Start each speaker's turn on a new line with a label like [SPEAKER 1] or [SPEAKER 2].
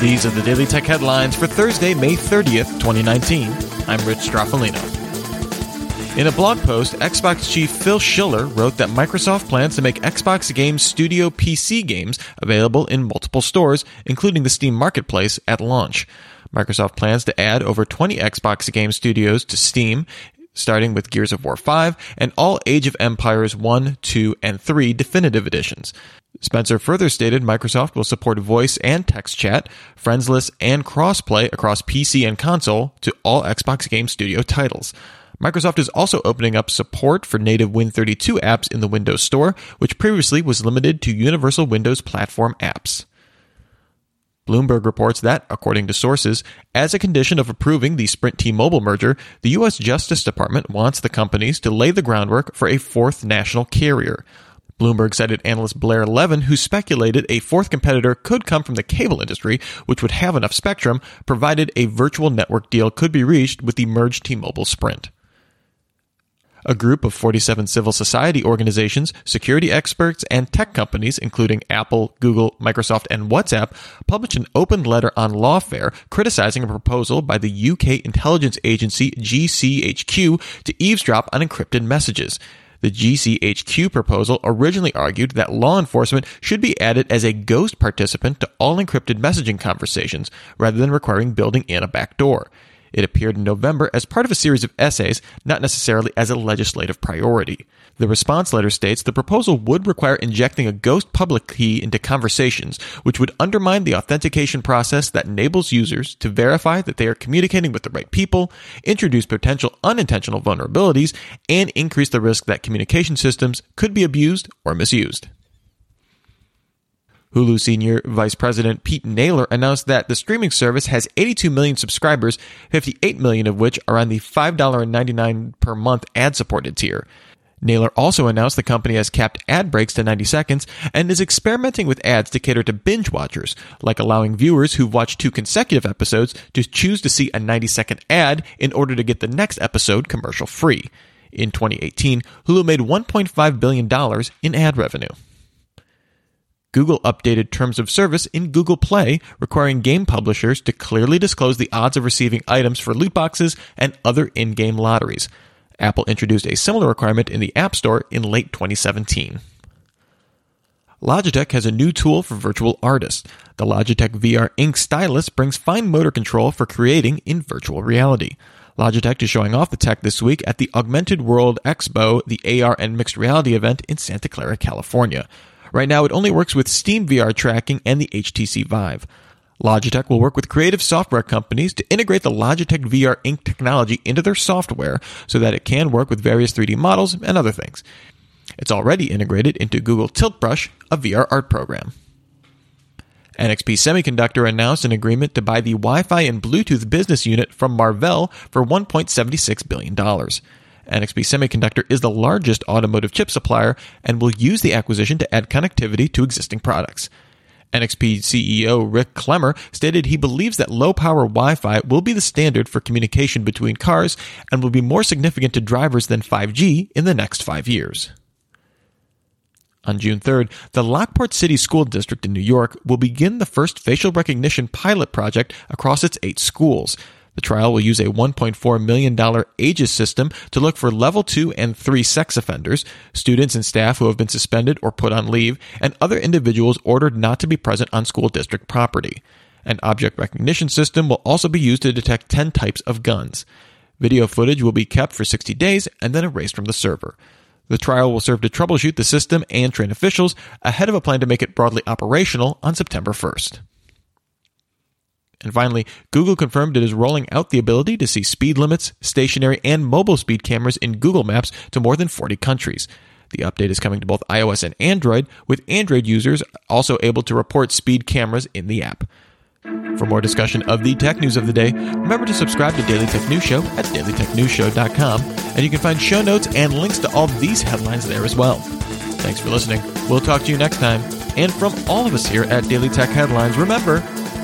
[SPEAKER 1] These are the Daily Tech headlines for Thursday, May 30th, 2019. I'm Rich Stroffolino. In a blog post, Xbox chief Phil Schiller wrote that Microsoft plans to make Xbox Game Studio PC games available in multiple stores, including the Steam Marketplace, at launch. Microsoft plans to add over 20 Xbox Game Studios to Steam, starting with Gears of War 5 and all Age of Empires 1, 2, and 3 definitive editions. Spencer further stated Microsoft will support voice and text chat, friends list, and crossplay across PC and console to all Xbox Game Studio titles. Microsoft is also opening up support for native Win32 apps in the Windows Store, which previously was limited to Universal Windows Platform apps. Bloomberg reports that, according to sources, as a condition of approving the Sprint T Mobile merger, the U.S. Justice Department wants the companies to lay the groundwork for a fourth national carrier. Bloomberg cited analyst Blair Levin, who speculated a fourth competitor could come from the cable industry, which would have enough spectrum, provided a virtual network deal could be reached with the merged T-Mobile Sprint. A group of 47 civil society organizations, security experts, and tech companies, including Apple, Google, Microsoft, and WhatsApp, published an open letter on Lawfare criticizing a proposal by the UK intelligence agency GCHQ to eavesdrop on encrypted messages. The GCHQ proposal originally argued that law enforcement should be added as a ghost participant to all encrypted messaging conversations, rather than requiring building in a backdoor. It appeared in November as part of a series of essays, not necessarily as a legislative priority. The response letter states the proposal would require injecting a ghost public key into conversations, which would undermine the authentication process that enables users to verify that they are communicating with the right people, introduce potential unintentional vulnerabilities, and increase the risk that communication systems could be abused or misused. Hulu Senior Vice President Pete Naylor announced that the streaming service has 82 million subscribers, 58 million of which are on the $5.99 per month ad supported tier. Naylor also announced the company has capped ad breaks to 90 seconds and is experimenting with ads to cater to binge watchers, like allowing viewers who've watched two consecutive episodes to choose to see a 90 second ad in order to get the next episode commercial free. In 2018, Hulu made $1.5 billion in ad revenue. Google updated terms of service in Google Play, requiring game publishers to clearly disclose the odds of receiving items for loot boxes and other in game lotteries. Apple introduced a similar requirement in the App Store in late 2017. Logitech has a new tool for virtual artists. The Logitech VR Ink Stylus brings fine motor control for creating in virtual reality. Logitech is showing off the tech this week at the Augmented World Expo, the AR and mixed reality event in Santa Clara, California. Right now, it only works with Steam VR tracking and the HTC Vive. Logitech will work with creative software companies to integrate the Logitech VR Ink technology into their software so that it can work with various 3D models and other things. It's already integrated into Google Tilt Brush, a VR art program. NXP Semiconductor announced an agreement to buy the Wi Fi and Bluetooth business unit from Marvell for $1.76 billion. NXP Semiconductor is the largest automotive chip supplier and will use the acquisition to add connectivity to existing products. NXP CEO Rick Clemmer stated he believes that low power Wi Fi will be the standard for communication between cars and will be more significant to drivers than 5G in the next five years. On June 3rd, the Lockport City School District in New York will begin the first facial recognition pilot project across its eight schools. The trial will use a $1.4 million Aegis system to look for level 2 and 3 sex offenders, students and staff who have been suspended or put on leave, and other individuals ordered not to be present on school district property. An object recognition system will also be used to detect 10 types of guns. Video footage will be kept for 60 days and then erased from the server. The trial will serve to troubleshoot the system and train officials ahead of a plan to make it broadly operational on September 1st. And finally, Google confirmed it is rolling out the ability to see speed limits, stationary, and mobile speed cameras in Google Maps to more than 40 countries. The update is coming to both iOS and Android, with Android users also able to report speed cameras in the app. For more discussion of the tech news of the day, remember to subscribe to Daily Tech News Show at dailytechnewsshow.com, and you can find show notes and links to all these headlines there as well. Thanks for listening. We'll talk to you next time. And from all of us here at Daily Tech Headlines, remember,